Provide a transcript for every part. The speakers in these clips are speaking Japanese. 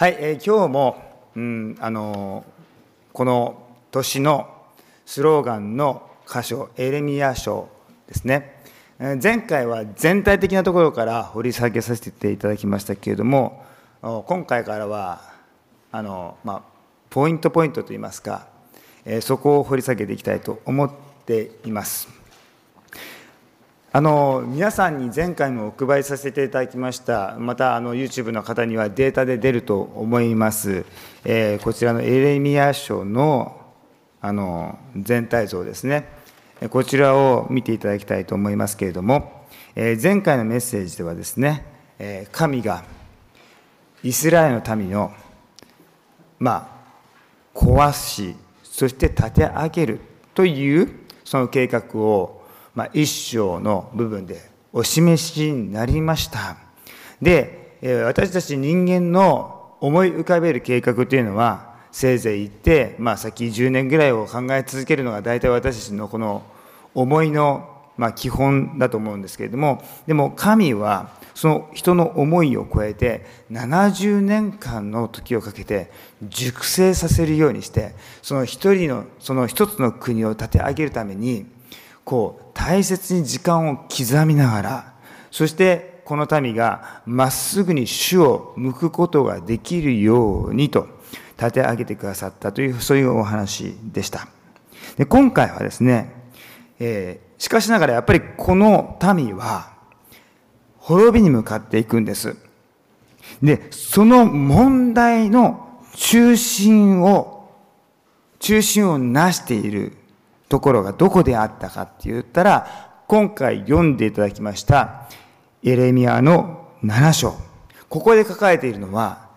はい、えー、今日も、うん、あのこの年のスローガンの箇所エレミヤ書ですね。え前回は全体的なところから掘り下げさせていただきましたけれども今回からはあの、まあ、ポイントポイントといいますかえそこを掘り下げていきたいと思っています。あの皆さんに前回もお配りさせていただきました、またあの YouTube の方にはデータで出ると思います、えー、こちらのエレミア書のあの全体像ですね、こちらを見ていただきたいと思いますけれども、えー、前回のメッセージではですね、えー、神がイスラエルの民の、まあ、壊し、そして立て上げるというその計画をまあ、一章の部分でお示しになりました。で、私たち人間の思い浮かべる計画というのは、せいぜい言って、まあ、先10年ぐらいを考え続けるのが大体私たちのこの思いの、まあ、基本だと思うんですけれども、でも神はその人の思いを超えて70年間の時をかけて熟成させるようにして、その一人の、その一つの国を立て上げるために、こう大切に時間を刻みながらそしてこの民がまっすぐに主を向くことができるようにと立て上げてくださったというそういうお話でした。で今回はですね、えー、しかしながらやっぱりこの民は滅びに向かっていくんです。でその問題の中心を中心をなしているところがどこであったかって言ったら、今回読んでいただきましたエレミアの7章。ここで書かれているのは、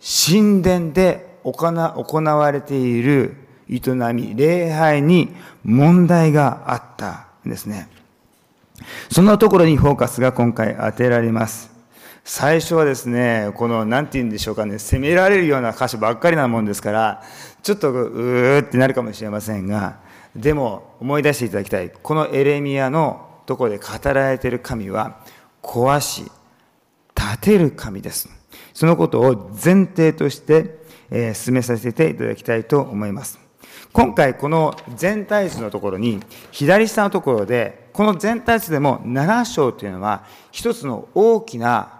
神殿で行われている営み、礼拝に問題があったんですね。そのところにフォーカスが今回当てられます。最初はですね、この、なんて言うんでしょうかね、責められるような箇所ばっかりなもんですから、ちょっとうーってなるかもしれませんが、でも思い出していただきたい。このエレミアのとこで語られている神は、壊し、立てる神です。そのことを前提として、えー、進めさせていただきたいと思います。今回この全体図のところに、左下のところで、この全体図でも7章というのは、一つの大きな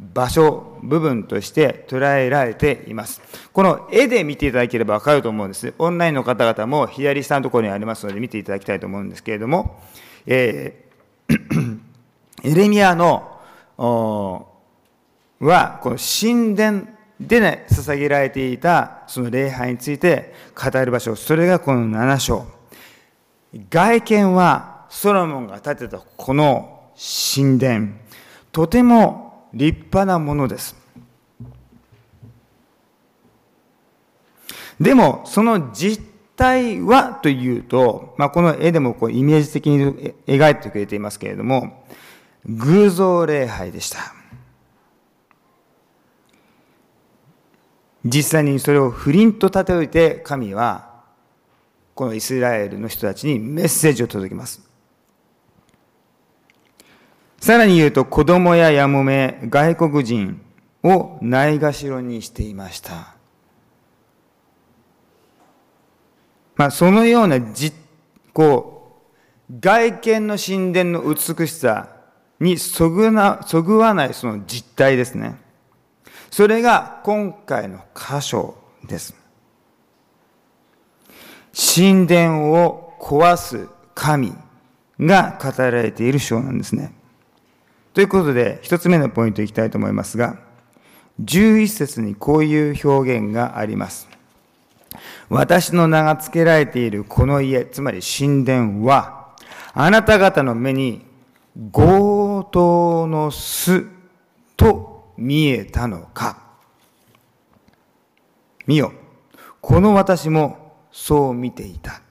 場所、部分として捉えられています。この絵で見ていただければわかると思うんです。オンラインの方々も左下のところにありますので見ていただきたいと思うんですけれども、えー、エレミアの、は、この神殿でね、捧げられていたその礼拝について語る場所、それがこの7章。外見はソロモンが建てたこの神殿、とても立派なものです。でも、その実態はというと、まあ、この絵でもこうイメージ的に描いてくれていますけれども、偶像礼拝でした。実際にそれを不倫と立ておいて神はこのイスラエルの人たちにメッセージを届けます。さらに言うと、子供ややもめ、外国人をないがしろにしていました。まあ、そのようなじ、こう、外見の神殿の美しさにそぐな、そぐわないその実態ですね。それが今回の箇所です。神殿を壊す神が語られている章なんですね。ということで、一つ目のポイントいきたいと思いますが、11節にこういう表現があります。私の名が付けられているこの家、つまり神殿は、あなた方の目に強盗の巣と見えたのか。見よ、この私もそう見ていた。って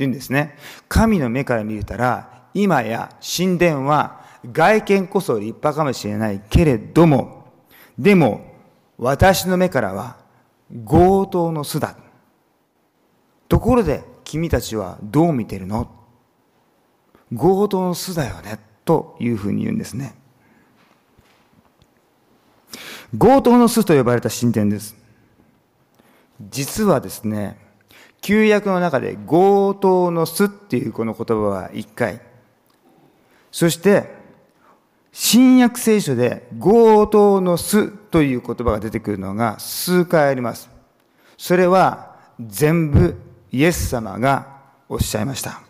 言うんですね。神の目から見れたら、今や神殿は外見こそ立派かもしれないけれども、でも私の目からは強盗の巣だ。ところで君たちはどう見てるの？強盗の巣だよね。というふうに言うんですね。強盗の巣と呼ばれた神殿です。実はですね、旧約の中で強盗の巣っていうこの言葉は1回。そして、新約聖書で強盗の巣という言葉が出てくるのが数回あります。それは全部イエス様がおっしゃいました。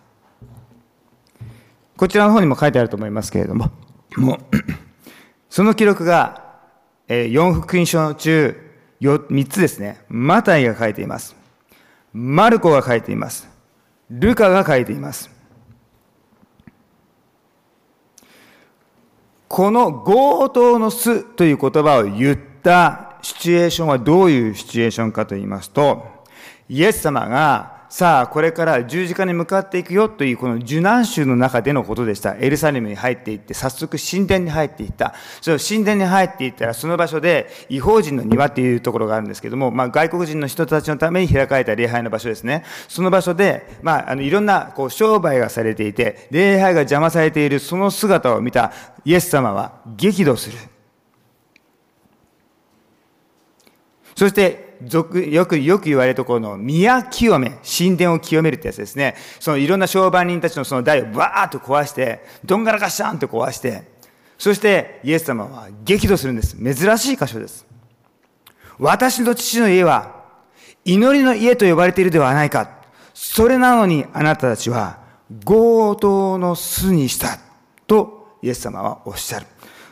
こちらの方にも書いてあると思いますけれども、もう その記録が、え4福音書中3つですね。マタイが書いています。マルコが書いています。ルカが書いています。この強盗の巣という言葉を言ったシチュエーションはどういうシチュエーションかと言いますと、イエス様がさあ、これから十字架に向かっていくよというこの受難集の中でのことでした。エルサレムに入っていって、早速神殿に入っていった。その神殿に入っていったら、その場所で違法人の庭っていうところがあるんですけども、まあ、外国人の人たちのために開かれた礼拝の場所ですね。その場所で、まあ、あの、いろんなこう商売がされていて、礼拝が邪魔されているその姿を見たイエス様は激怒する。そして、よく、よく言われるところの宮清め、神殿を清めるってやつですね。そのいろんな商売人たちのその台をバーッと壊して、どんがらがしゃんと壊して、そしてイエス様は激怒するんです。珍しい箇所です。私の父の家は祈りの家と呼ばれているではないか。それなのにあなたたちは強盗の巣にした。とイエス様はおっしゃる。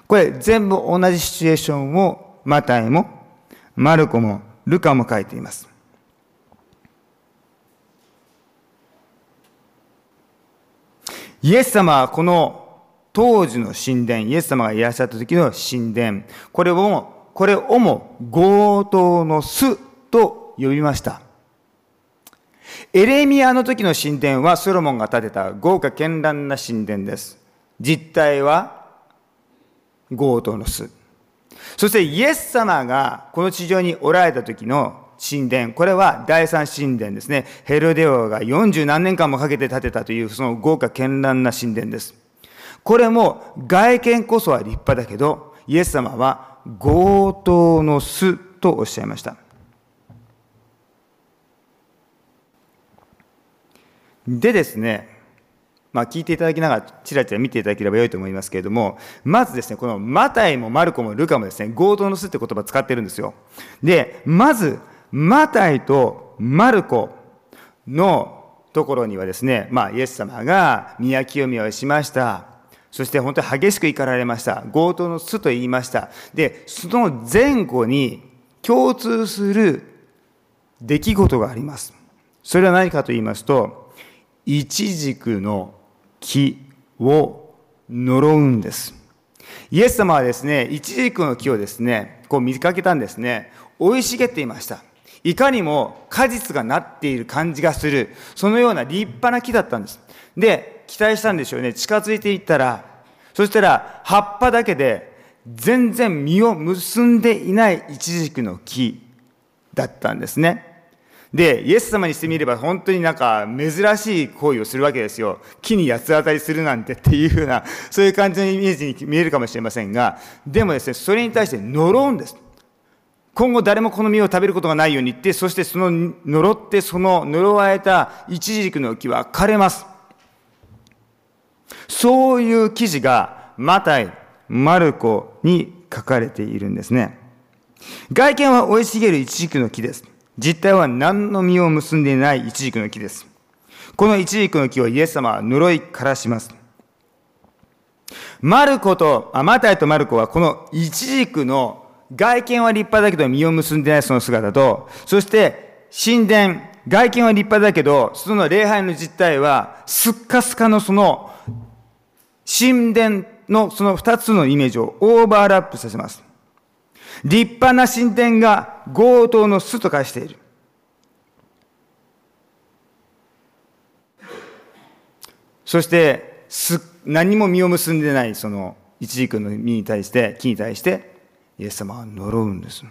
これ全部同じシチュエーションをマタイもマルコもルカも書いています。イエス様はこの当時の神殿、イエス様がいらっしゃった時の神殿、これを、これをも強盗の巣と呼びました。エレミアの時の神殿はソロモンが建てた豪華絢爛な神殿です。実態は強盗の巣。そしてイエス様がこの地上におられた時の神殿、これは第三神殿ですね。ヘロデオが40何年間もかけて建てたというその豪華絢爛な神殿です。これも外見こそは立派だけど、イエス様は強盗の巣とおっしゃいました。でですね、まあ、聞いていただきながら、ちらちら見ていただければよいと思いますけれども、まずですね、このマタイもマルコもルカもですね、強盗の巣って言葉を使ってるんですよ。で、まず、マタイとマルコのところにはですね、まあ、イエス様が宮清めをしました。そして本当に激しく怒られました。強盗の巣と言いました。で、その前後に共通する出来事があります。それは何かと言いますと、イチジクの木を呪うんです。イエス様はですね、イチジクの木をですね、こう見かけたんですね。生い茂っていました。いかにも果実がなっている感じがする、そのような立派な木だったんです。で、期待したんでしょうね。近づいていったら、そしたら葉っぱだけで全然実を結んでいないイチジクの木だったんですね。で、イエス様にしてみれば本当になんか珍しい行為をするわけですよ。木に八つ当たりするなんてっていうふうな、そういう感じのイメージに見えるかもしれませんが、でもですね、それに対して呪うんです。今後誰もこの実を食べることがないように言って、そしてその呪ってその呪われたイチジクの木は枯れます。そういう記事がマタイ、マルコに書かれているんですね。外見は生い茂るイチジクの木です。実態は何の実を結んでいないイチジクの木です。このイチジクの木をイエス様は呪いからします。マルコと、あ、マタイとマルコはこのイチジクの外見は立派だけど実を結んでないその姿と、そして神殿、外見は立派だけど、その礼拝の実態はすっかすかのその神殿のその二つのイメージをオーバーラップさせます。立派な神殿が強盗の巣と化している。そして、す、何も実を結んでない、その、一軸の実に対して、木に対して、イエス様は呪うんです。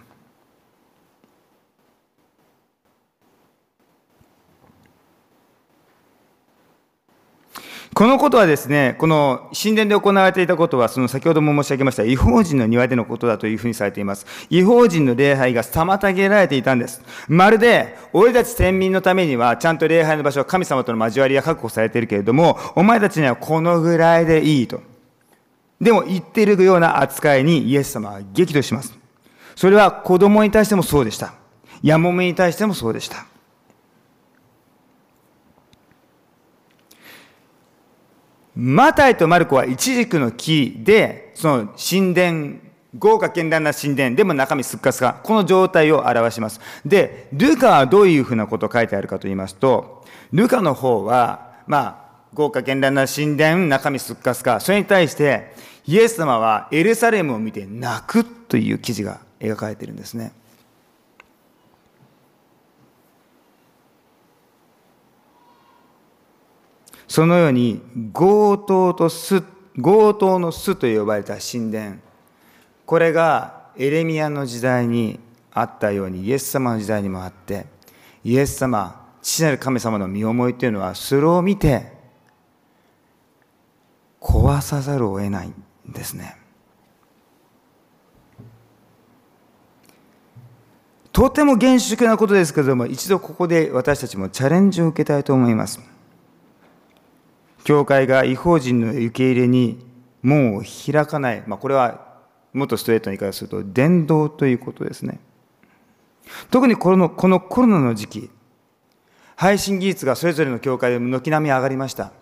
このことはですね、この神殿で行われていたことは、その先ほども申し上げました、違法人の庭でのことだというふうにされています。違法人の礼拝が妨げられていたんです。まるで、俺たち先民のためには、ちゃんと礼拝の場所は神様との交わりが確保されているけれども、お前たちにはこのぐらいでいいと。でも言っているような扱いにイエス様は激怒します。それは子供に対してもそうでした。やもめに対してもそうでした。マタイとマルコは一軸の木で、その神殿、豪華絢爛な神殿、でも中身すっかすか、この状態を表します。で、ルカはどういうふうなことを書いてあるかと言いますと、ルカの方は、まあ、豪華絢爛な神殿、中身すっかすか、それに対して、イエス様はエルサレムを見て泣くという記事が描かれているんですね。そのように強盗と巣強盗の巣と呼ばれた神殿。これがエレミアの時代にあったようにイエス様の時代にもあってイエス様父なる神様の身思いというのはそれを見て壊さざるを得ないんですね。とても厳粛なことですけれども一度ここで私たちもチャレンジを受けたいと思います。教会が違法人の受け入れに門を開かない、まあ、これはもっとストレートな言い方すると伝道ということですね。特にこのこのコロナの時期配信技術がそれぞれの教会で軒並み上がりました。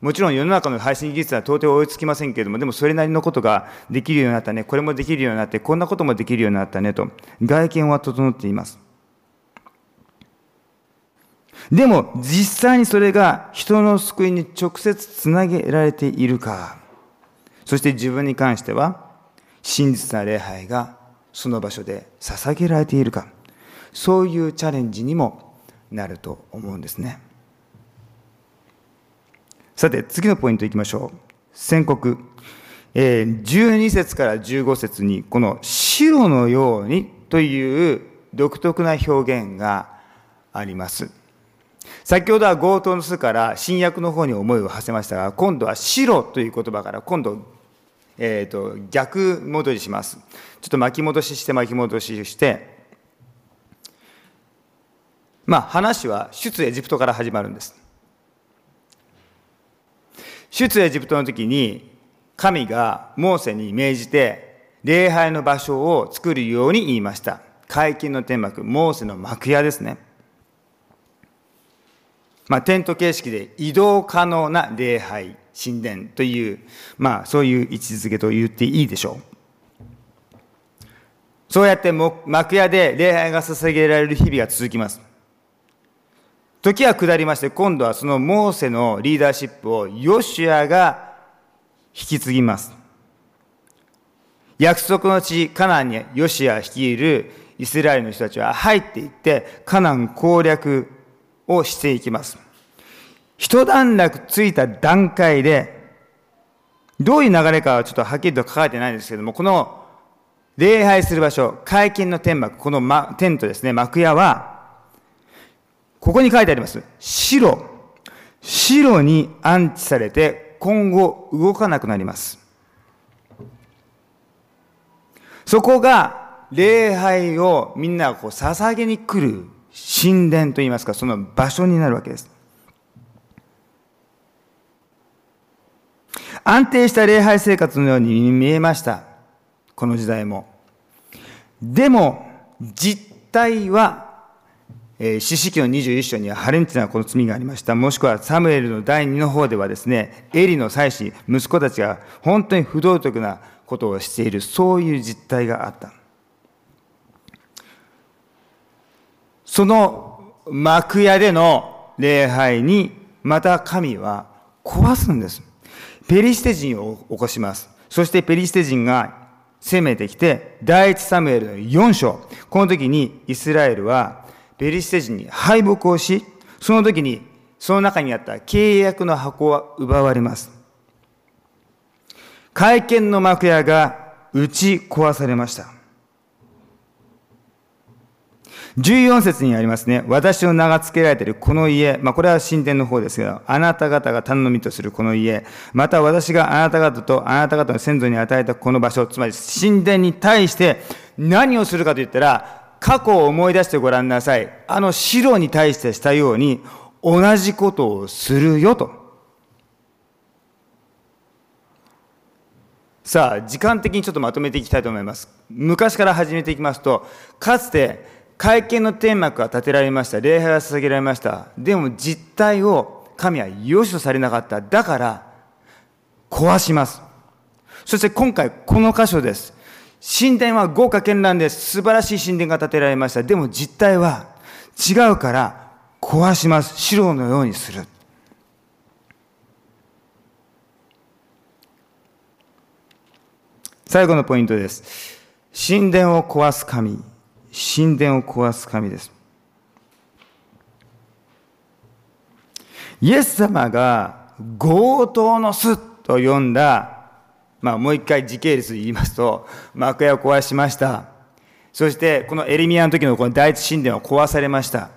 もちろん世の中の配信技術は到底追いつきませんけれども、でもそれなりのことができるようになったね、これもできるようになって、こんなこともできるようになったねと、外見は整っています。でも実際にそれが人の救いに直接つなげられているか。そして自分に関しては真実な礼拝がその場所で捧げられているか。そういうチャレンジにもなると思うんですね。さて次のポイントいきましょう。宣告、えー、12節から15節にこの白のようにという独特な表現があります。先ほどは強盗の巣から新約の方に思いを馳せましたが、今度は白という言葉から今度、えーと、逆戻りします。ちょっと巻き戻しして巻き戻しして、まあ話は出エジプトから始まるんです。出エジプトの時に神がモーセに命じて礼拝の場所を作るように言いました。解禁の天幕、モーセの幕屋ですね。まあ、テント形式で移動可能な礼拝、神殿という、まあ、そういう位置づけと言っていいでしょう。そうやって幕屋で礼拝が捧げられる日々が続きます。時は下りまして、今度はそのモーセのリーダーシップをヨシュアが引き継ぎます。約束の地、カナンにヨシュア率いるイスラエルの人たちは入っていって、カナン攻略をしていきます。一段落ついた段階で、どういう流れかはちょっとはっきりと書かれてないんですけども、この礼拝する場所、会見の天幕、この、ま、テントですね、幕屋は、ここに書いてあります。白。白に安置されて、今後動かなくなります。そこが礼拝をみんながこう捧げに来る神殿といいますか、その場所になるわけです。安定した礼拝生活のように見えました。この時代も。でも、実態は、えー、四式の21章にはハレンチなこの罪がありました。もしくはサムエルの第2の方ではですね、エリの妻子、息子たちが本当に不道徳なことをしている、そういう実態があった。その幕屋での礼拝にまた神は壊すんです。ペリシテ人を起こします。そしてペリシテ人が攻めてきて、第一サムエルの4章。この時にイスラエルはペリシテ人に敗北をし、その時にその中にあった契約の箱は奪われます。会見の幕屋が打ち壊されました。14節にありますね、私の名が付けられているこの家、まあこれは神殿の方ですが、あなた方が頼みとするこの家、また私があなた方とあなた方の先祖に与えたこの場所、つまり神殿に対して何をするかと言ったら、過去を思い出してごらんなさい。あの白に対してしたように、同じことをするよと。さあ、時間的にちょっとまとめていきたいと思います。昔から始めていきますと、かつて会見の天幕が建てられました。礼拝が捧げられました。でも実態を神は良しとされなかった。だから、壊します。そして今回この箇所です。神殿は豪華絢爛です。素晴らしい神殿が建てられました。でも実態は違うから壊します。白のようにする。最後のポイントです。神殿を壊す神。神殿を壊す神です。イエス様が強盗の巣と呼んだ、まあ、もう一回時系列で言いますと、幕屋を壊しました。そして、このエリミアの時のこの第一神殿は壊されました。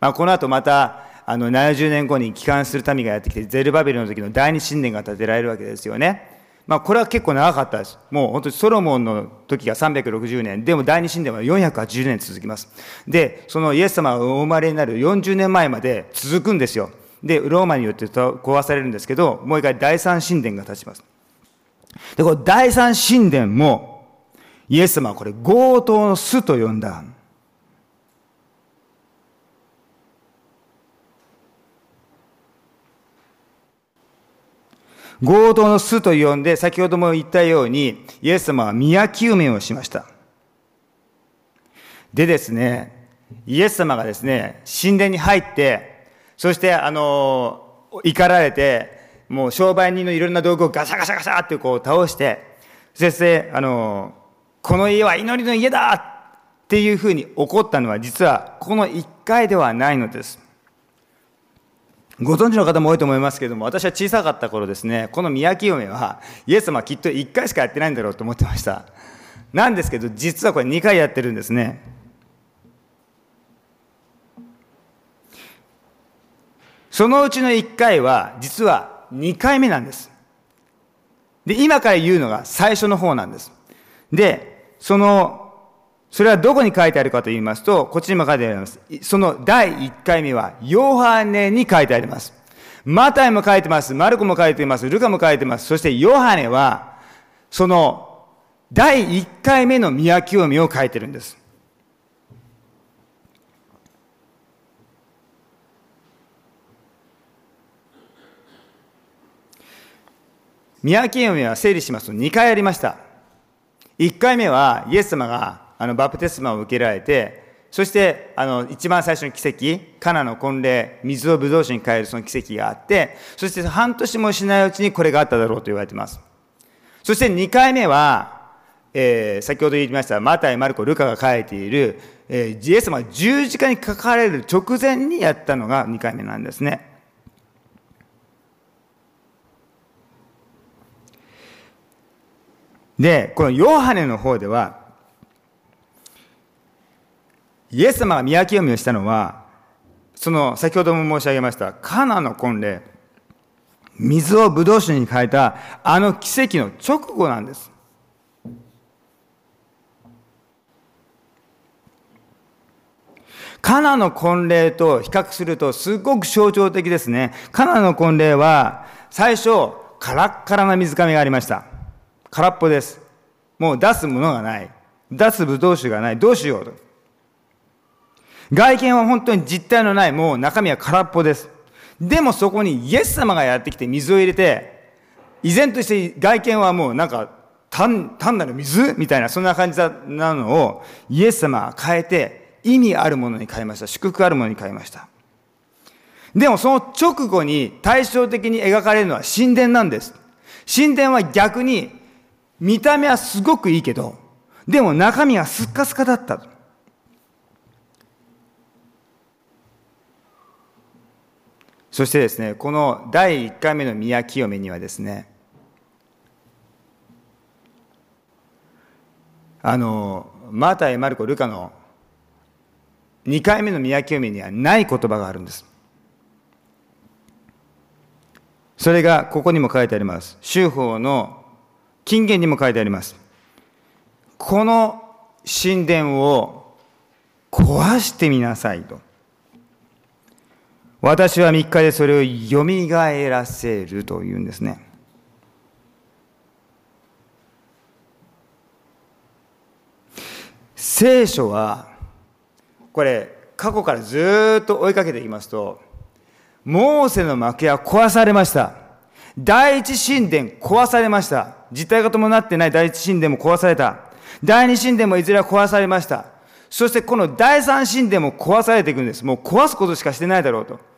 まあ、この後また、あの、70年後に帰還する民がやってきて、ゼルバベルの時の第二神殿が建てられるわけですよね。まあ、これは結構長かったです。もう本当にソロモンの時が360年、でも第二神殿は480年続きます。で、そのイエス様がお生まれになる40年前まで続くんですよ。で、ローマによって壊されるんですけど、もう一回第三神殿が立ちます。で、この第三神殿も、イエス様はこれ強盗の巣と呼んだ。強盗の巣と呼んで、先ほども言ったように、イエス様は宮清めをしました。でですね、イエス様がですね、神殿に入って、そして、あの、怒られて、もう商売人のいろんな道具をガシャガシャガシャってこう倒して、そして、あの、この家は祈りの家だっていうふうに怒ったのは、実はこの一回ではないのです。ご存知の方も多いと思いますけれども、私は小さかった頃ですね、この宮清めは、イエス様きっと1回しかやってないんだろうと思ってました。なんですけど、実はこれ2回やってるんですね。そのうちの1回は、実は2回目なんです。で、今から言うのが最初の方なんです。で、そのそれはどこに書いてあるかと言いますと、こっちにも書いてあります。その第1回目は、ヨハネに書いてあります。マタイも書いてます。マルコも書いてます。ルカも書いてます。そしてヨハネは、その第1回目の宮清めを書いてるんです。宮清めは整理しますと2回ありました。1回目はイエス様があのバプテスマを受けられて、そしてあの一番最初の奇跡、カナの婚礼、水をブドウ酒に変えるその奇跡があって、そして半年もしないうちにこれがあっただろうと言われています。そして2回目は、えー、先ほど言いましたマタイ、マルコ、ルカが書いている、えー、イエス様が十字架にかかれる直前にやったのが2回目なんですね。で、このヨハネの方では、イエス様が宮清めをしたのは、その先ほども申し上げました、カナの婚礼、水をブドウ酒に変えたあの奇跡の直後なんです。カナの婚礼と比較するとすごく象徴的ですね。カナの婚礼は最初カラッカラな水上がありました。空っぽです。もう出すものがない。出すブドウ酒がない。どうしようと。外見は本当に実体のない、もう中身は空っぽです。でもそこにイエス様がやってきて水を入れて、依然として外見はもうなんか単単なる水みたいな、そんな感じなのをイエス様は変えて、意味あるものに変えました。祝福あるものに変えました。でもその直後に対照的に描かれるのは神殿なんです。神殿は逆に見た目はすごくいいけど、でも中身はスッカスカだった。そしてですね、この第1回目の宮清めにはですね、あの、マタイ、マルコ、ルカの2回目の宮清めにはない言葉があるんです。それがここにも書いてあります。修法の金言にも書いてあります。この神殿を壊してみなさいと。私は3日でそれをよみがえらせるというんですね。聖書はこれ過去からずっと追いかけていきますとモーセの幕屋壊されました。第一神殿壊されました。実体が伴ってない第一神殿も壊された。第二神殿もいずれは壊されました。そしてこの第三神殿も壊されていくんです。もう壊すことしかしてないだろうと。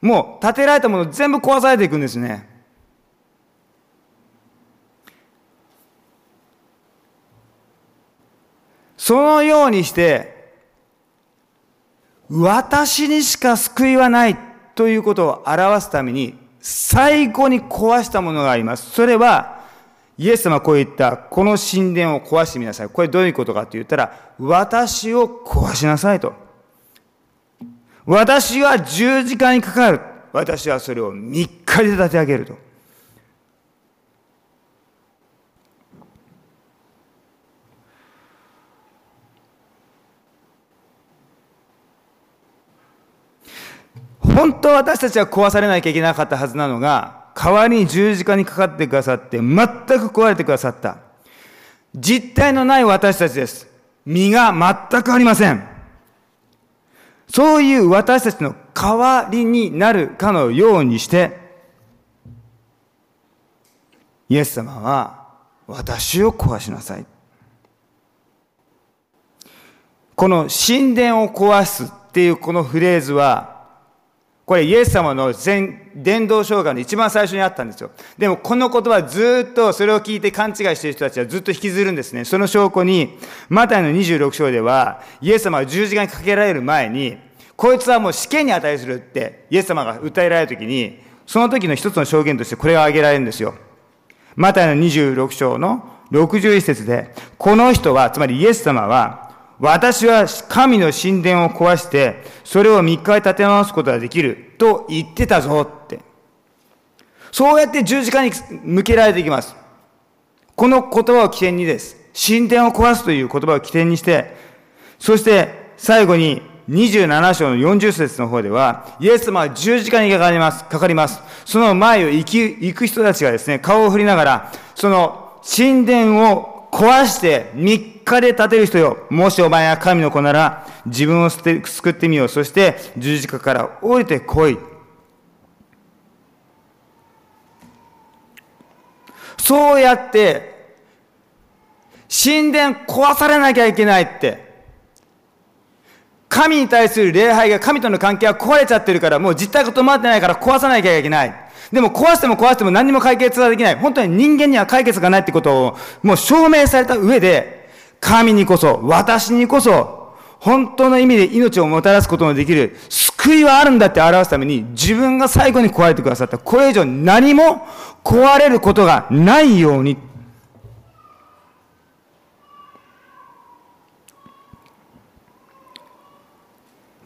もう建てられたもの全部壊されていくんですねそのようにして、私にしか救いはないということを表すために、最後に壊したものがあります。それは、イエス様こう言った、この神殿を壊してみなさい。これどういうことかって言ったら、私を壊しなさいと。私は十字架にかかる。私はそれを三日で立て上げると。本当私たちは壊されなきゃいけなかったはずなのが、代わりに十字架にかかってくださって、全く壊れてくださった。実体のない私たちです。身が全くありません。そういう私たちの代わりになるかのようにして、イエス様は私を壊しなさい。この神殿を壊すっていうこのフレーズは、これイエス様の全伝道生涯の一番最初にあったんですよ。でもこの言葉ずっとそれを聞いて勘違いしている人たちはずっと引きずるんですね。その証拠に、マタイの26章では、イエス様が十字架にかけられる前に、こいつはもう死刑に値するってイエス様が訴えられるときに、その時の一つの証言としてこれが挙げられるんですよ。マタイの26章の61節で、この人は、つまりイエス様は、私は神の神殿を壊して、それを3日で立て直すことができると言ってたぞって。そうやって十字架に向けられていきます。この言葉を起点にです。神殿を壊すという言葉を起点にして、そして最後に27章の40節の方では、イエス様は十字架にかかります。かかります。その前を行き、行く人たちがですね、顔を振りながら、その神殿を壊して3日で立てる人よ。もしお前は神の子なら、自分を救ってみよう。そして、十字架から降りてこい。そうやって、神殿壊されなきゃいけないって。神に対する礼拝が神との関係は壊れちゃってるから、もう実態が止まってないから壊さなきゃいけない。でも壊しても壊しても何にも解決はできない。本当に人間には解決がないってことをもう証明された上で、神にこそ、私にこそ、本当の意味で命をもたらすことのできる救いはあるんだって表すために自分が最後に壊れてくださった。これ以上何も壊れることがないように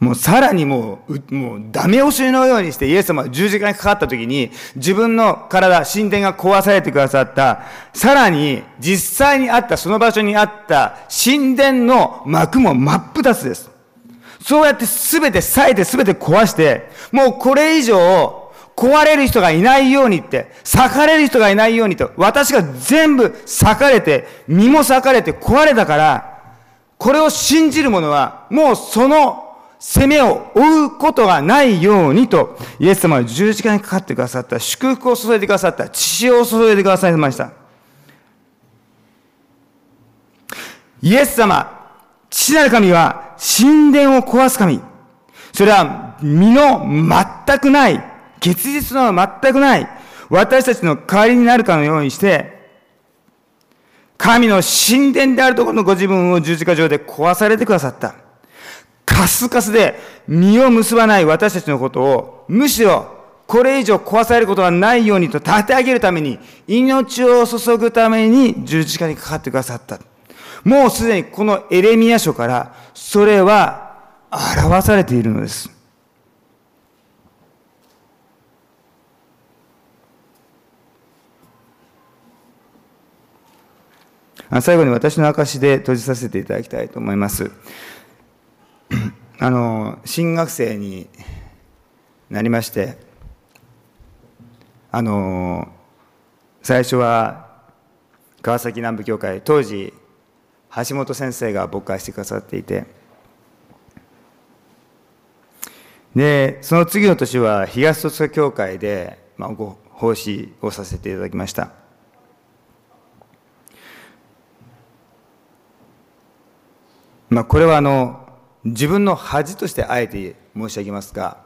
もうさらにもう、もうダメ押しのようにしてイエス様十字架にかかった時に自分の体、神殿が壊されてくださった、さらに実際にあった、その場所にあった神殿の幕も真っ二つです。そうやって全て裂いて全て壊して、もうこれ以上壊れる人がいないようにって、裂かれる人がいないようにと、私が全部裂かれて、身も裂かれて壊れたから、これを信じる者は、もうその責めを負うことがないようにと、イエス様は十字架にかかってくださった、祝福を注いでくださった、血を注いでくださいました。イエス様、父なる神は神殿を壊す神。それは身の全くない、結実の全くない、私たちの代わりになるかのようにして、神の神殿であるところのご自分を十字架上で壊されてくださった。カスカスで実を結ばない私たちのことを、むしろこれ以上壊されることがないようにと立て上げるために、命を注ぐために十字架にかかってくださった。もうすでにこのエレミア書から、それは表されているのです。最後に私の証で閉じさせていただきたいと思います。あの、新学生になりまして、あの、最初は川崎南部教会、当時、橋本先生が牧会してくださっていて、で、その次の年は東戸塚教会で、まあ、ご奉仕をさせていただきました。まあ、これはあの自分の恥としてあえて申し上げますが、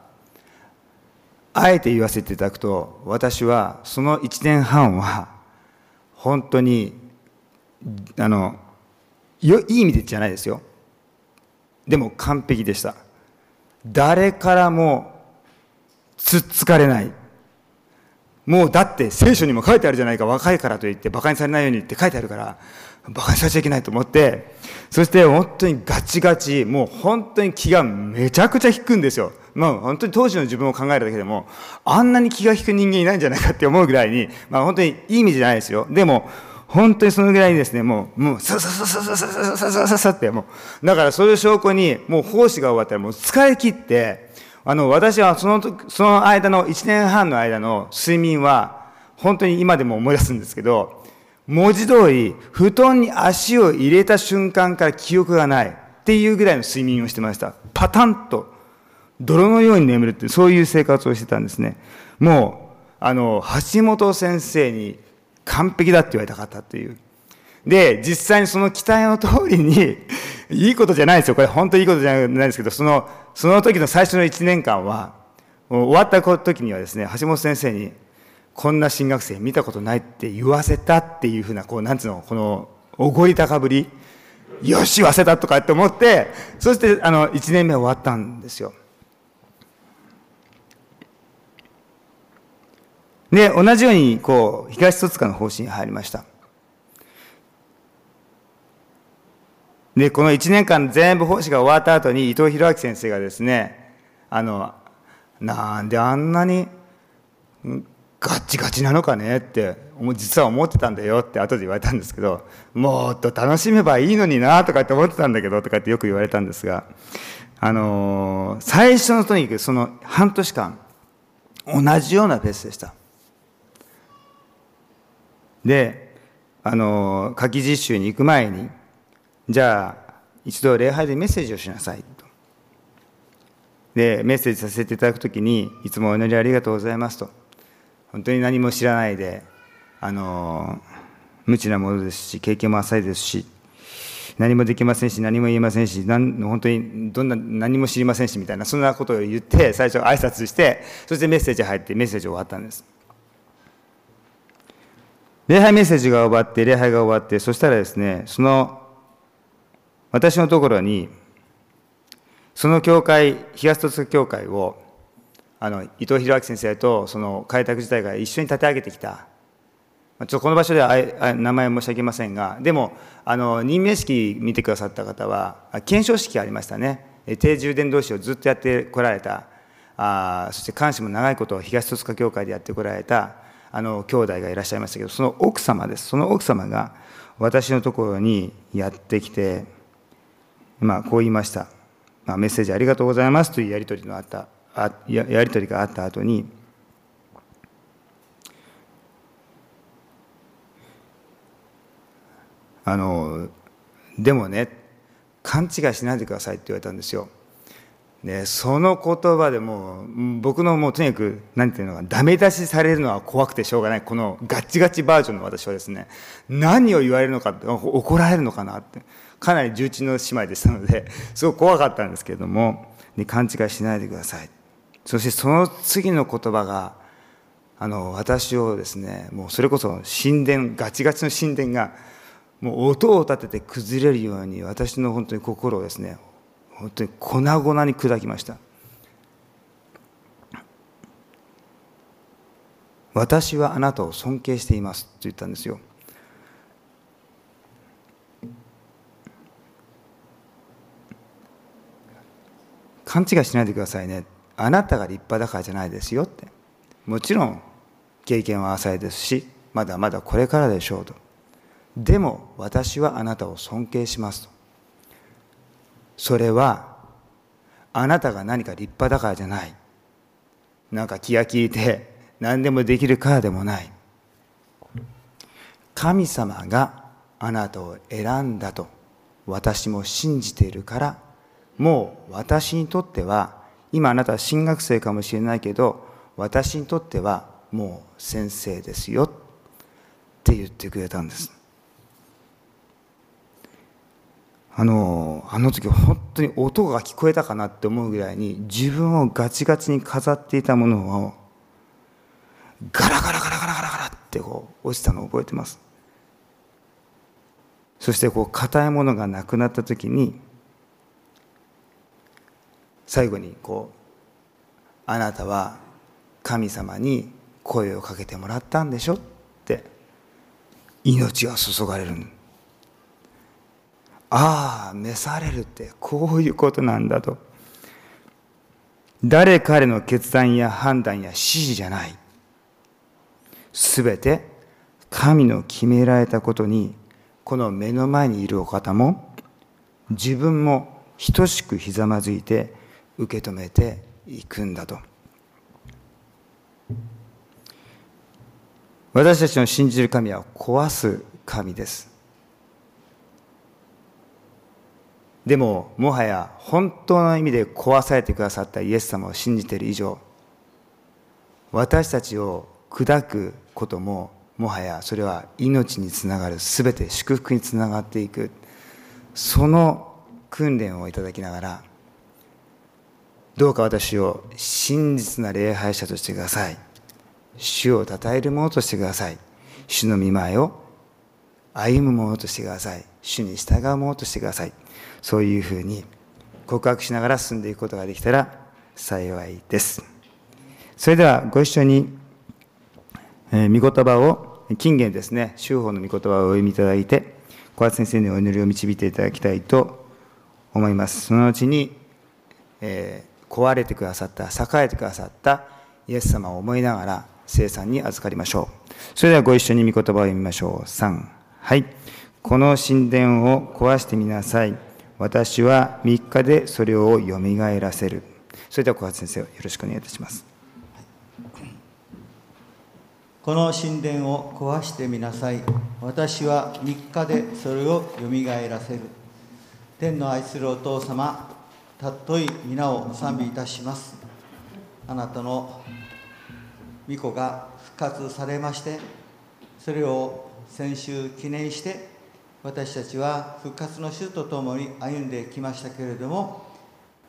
あえて言わせていただくと、私はその1年半は、本当に、あの、よいい意味でじゃないですよ。でも完璧でした。誰からもつっつかれない。もうだって聖書にも書いてあるじゃないか、若いからといって馬鹿にされないようにって書いてあるから、馬鹿にされちゃいけないと思って、そして本当にガチガチ、もう本当に気がめちゃくちゃ引くんですよ。まあ本当に当時の自分を考えるだけでも、あんなに気が引く人間いないんじゃないかって思うぐらいに、まあ本当にいい意味じゃないですよ。でも、本当にそのぐらいにですね、もう、もう、さささささささささささって、もう、だからそういう証拠に、もう奉仕が終わったらもう疲れ切って、あの、私はそのその間の1年半の間の睡眠は、本当に今でも思い出すんですけど、文字通り、布団に足を入れた瞬間から記憶がないっていうぐらいの睡眠をしてました。パタンと、泥のように眠るって、そういう生活をしてたんですね。もう、あの、橋本先生に完璧だって言われたかったっていう。で、実際にその期待の通りに、いいことじゃないですよ。これ本当にいいことじゃないですけど、その、その時の最初の1年間は、終わった時にはですね、橋本先生に、こんな進学生見たことないって言わせたっていうふうな、こう、なんつうの、この、おごり高ぶり、よし、言わせたとかって思って、そして、あの、1年目終わったんですよ。で、同じように、こう、東戸塚の方針に入りました。で、この1年間全部奉仕が終わった後に伊藤博明先生がですね、あの、なんであんなにガッチガチなのかねって、実は思ってたんだよって後で言われたんですけど、もっと楽しめばいいのになとかって思ってたんだけどとかってよく言われたんですが、あのー、最初のとにかくその半年間、同じようなペースでした。で、あの、夏季実習に行く前に、じゃあ、一度礼拝でメッセージをしなさいと。で、メッセージさせていただくときに、いつもお祈りありがとうございますと。本当に何も知らないで、あの、無知なものですし、経験も浅いですし、何もできませんし、何も言えませんし、なん本当にどんな何も知りませんしみたいな、そんなことを言って、最初挨拶して、そしてメッセージ入って、メッセージ終わったんです。礼拝メッセージが終わって、礼拝が終わって、そしたらですね、その私のところに、その教会、東戸塚教会を、あの、伊藤博明先生とその開拓自体が一緒に立て上げてきた。ちょっとこの場所では名前申し上げませんが、でも、あの、任命式見てくださった方は、検証式ありましたね。低充電同士をずっとやってこられた、あそして監視も長いことを東戸塚教会でやってこられた、あの、兄弟がいらっしゃいましたけど、その奥様です。その奥様が私のところにやってきて、まあ、こう言いました。まあ、メッセージありがとうございますというやり取りのあった、あややり取りがあった後に、あの、でもね、勘違いしないでくださいって言われたんですよ。で、その言葉でもう、僕のもうとにかく、なんていうのか、ダメ出しされるのは怖くてしょうがない、このガッチガチバージョンの私はですね、何を言われるのか、怒られるのかなって。かなり重鎮の姉妹でしたので、すごく怖かったんですけれども、勘違いしないでください。そしてその次の言葉が、あの、私をですね、もうそれこそ神殿、ガチガチの神殿が、もう音を立てて崩れるように、私の本当に心をですね、本当に粉々に砕きました。私はあなたを尊敬していますと言ったんですよ。勘違いしないでくださいねあなたが立派だからじゃないですよって。もちろん経験は浅いですしまだまだこれからでしょうと。でも私はあなたを尊敬しますと。それはあなたが何か立派だからじゃない。なんか気が利いて何でもできるからでもない。神様があなたを選んだと私も信じているからもう私にとっては今あなたは進学生かもしれないけど私にとってはもう先生ですよ。って言ってくれたんです。あのあの時本当に音が聞こえたかなって思うぐらいに自分をガチガチに飾っていたものをガラガラガラガラガラガラってこう落ちたのを覚えてます。そしてこう硬いものがなくなった時に最後にこう「あなたは神様に声をかけてもらったんでしょ?」って命が注がれるああ召されるってこういうことなんだと誰彼の決断や判断や指示じゃないすべて神の決められたことにこの目の前にいるお方も自分も等しくひざまずいて受け止めていくんだと。私たちの信じる神は壊す神です。でももはや本当の意味で壊されてくださったイエス様を信じている以上私たちを砕くことももはやそれは命につながる全て祝福につながっていくその訓練をいただきながらどうか私を真実な礼拝者としてください。主を称える者としてください。主の見前を歩む者としてください。主に従う者としてください。そういうふうに告白しながら進んでいくことができたら幸いです。それではご一緒にえー、御言葉を、金言ですね、修法の御言葉をお読みいただいて、小松先生にお祈りを導いていただきたいと思います。そのうちに、えー、壊れてくださった、栄えてくださったイエス様を思いながら、生産に預かりましょう。それではご一緒に御言葉を読みましょう。3、はい。この神殿を壊してみなさい。私は3日でそれをよみがえらせる。それでは小松先生よろしくお願いいたします。この神殿を壊してみなさい私は3日でそれをよみがえらせる天の愛するお父様たっとい皆を賛美いたしますあなたの御子が復活されましてそれを先週記念して私たちは復活の主とともに歩んできましたけれども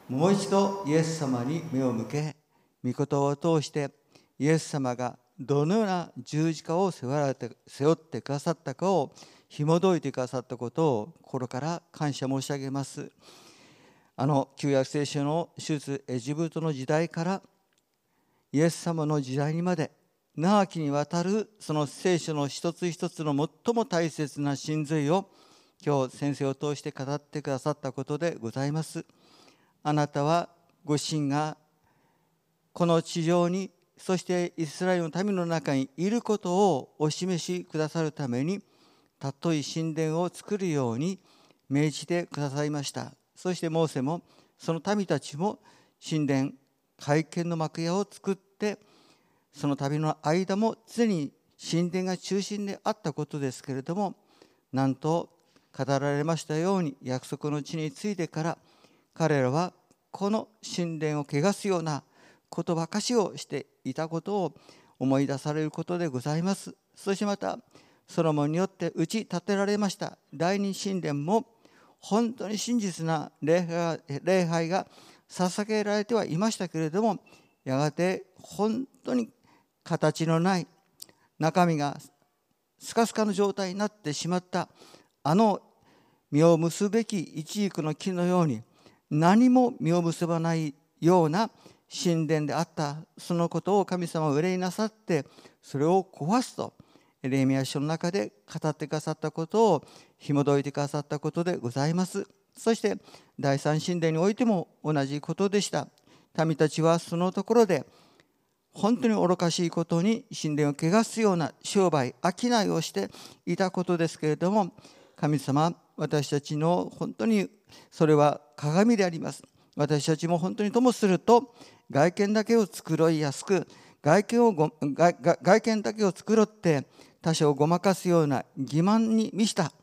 もう一度イエス様に目を向け御事を通してイエス様がどのような十字架を背負われて背負ってくださったかを紐解いてくださったことを心から感謝申し上げます。あの旧約聖書の手術エジプトの時代からイエス様の時代にまで長きにわたるその聖書の一つ一つの最も大切な真髄を今日先生を通して語ってくださったことでございます。あなたはご神がこの地上にそしてイスラエルの民の中にいることをお示しくださるためにたとえ神殿を作るように命じてくださいましたそしてモーセもその民たちも神殿会見の幕屋を作ってその旅の間も常に神殿が中心であったことですけれどもなんと語られましたように約束の地についてから彼らはこの神殿を汚すような言葉かしをしていたことを思い出されることでございます。そしてまたソロモンによって打ち立てられました第二神殿も本当に真実な礼拝が捧げられてはいましたけれどもやがて本当に形のない中身がスカスカの状態になってしまったあの実を結ぶべき一軸の木のように何も実を結ばないような神殿であったそのことを神様は憂いなさってそれを壊すと。レミア書の中で語ってくださったことを紐解いてくださったことでございます。そして第三神殿においても同じことでした。民たちはそのところで本当に愚かしいことに神殿を汚すような商売商いをしていたことですけれども神様私たちの本当にそれは鏡であります。私たちも本当にともすると外見だけを繕いやすく外見を外見だけを繕って他者をごまかすような欺瞞に満ちた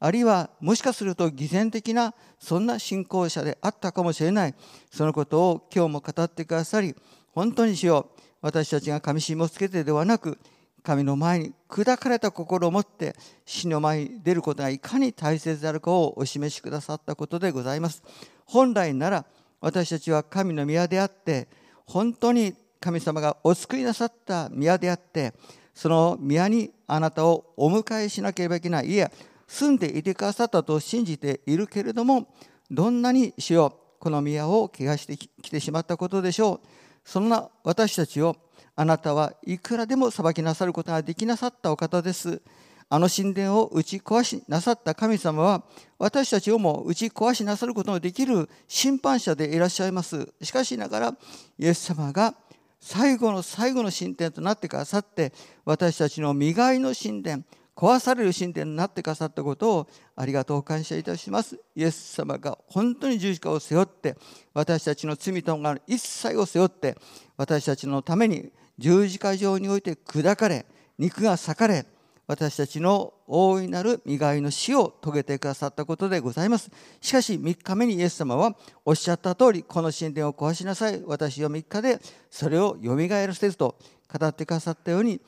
あるいはもしかすると偽善的なそんな信仰者であったかもしれない。そのことを今日も語ってくださり本当にしよう。私たちが神しもつけてではなく神の前に砕かれた心を持って死の前に出ることがいかに大切であるかをお示しくださったことでございます。本来なら私たちは神の宮であって本当に神様がお救いなさった宮であってその宮にあなたをお迎えしなければいけないいや住んでいてくださったと信じているけれどもどんなに主よこの宮を汚してきてしまったことでしょうそんな私たちをあなたはいくらでも裁きなさることができなさったお方です。あの神殿を打ち壊しなさった神様は私たちをも打ち壊しなさることのできる審判者でいらっしゃいます。しかしながらイエス様が最後の最後の神殿となってくださって私たちの身代の神殿壊される神殿になってくださったことをありがとう感謝いたします。イエス様が本当に十字架を背負って私たちの罪とが一切を背負って私たちのために十字架上において砕かれ肉が裂かれ私たちの大いなる身代の死を遂げてくださったことでございます。しかし3日目にイエス様はおっしゃった通りこの神殿を壊しなさい。私は3日でそれをよみがえらせると語ってくださったように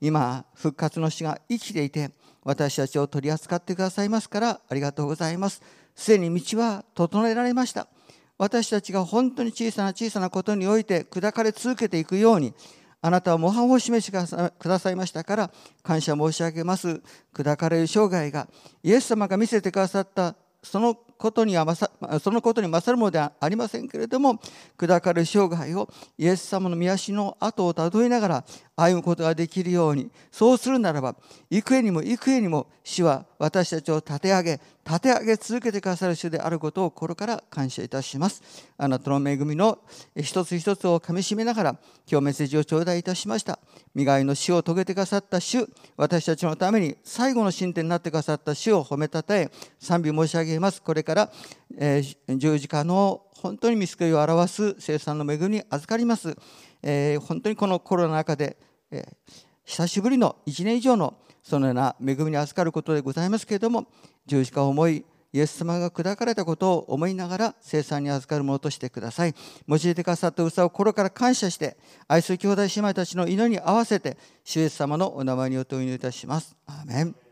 今復活の死が生きていて私たちを取り扱ってくださいますからありがとうございます。すでに道は整えられました。私たちが本当に小さな小さなことにおいて砕かれ続けていくようにあなたは模範を示してくださいましたから感謝申し上げます。砕かれる生涯がイエス様が見せてくださったそのことにはそのことに勝るものではありませんけれども砕かれる生涯をイエス様の御足の後をたどりながら歩むことができるようにそうするならば幾重にも幾重にも主は私たちを立て上げ立て上げ続けてくださる主であることを心から感謝いたします。あなたの恵みの一つ一つをかみしめながら今日メッセージを頂戴いたしました。身代の死を遂げてくださった主私たちのために最後の進展になってくださった主を褒めたたえ賛美申し上げます。これから、えー、十字架の本当に見救いを表す生産の恵みに預かります、えー、本当にこのコロナの中で、えー、久しぶりの1年以上のそのような恵みに預かることでございますけれども十字架を思いイエス様が砕かれたことを思いながら生産に預かるものとしてください。用いてくださったうさを心から感謝して愛する兄弟姉妹たちの祈りに合わせて主イエス様のお名前によってお祈りいたします。アーメン。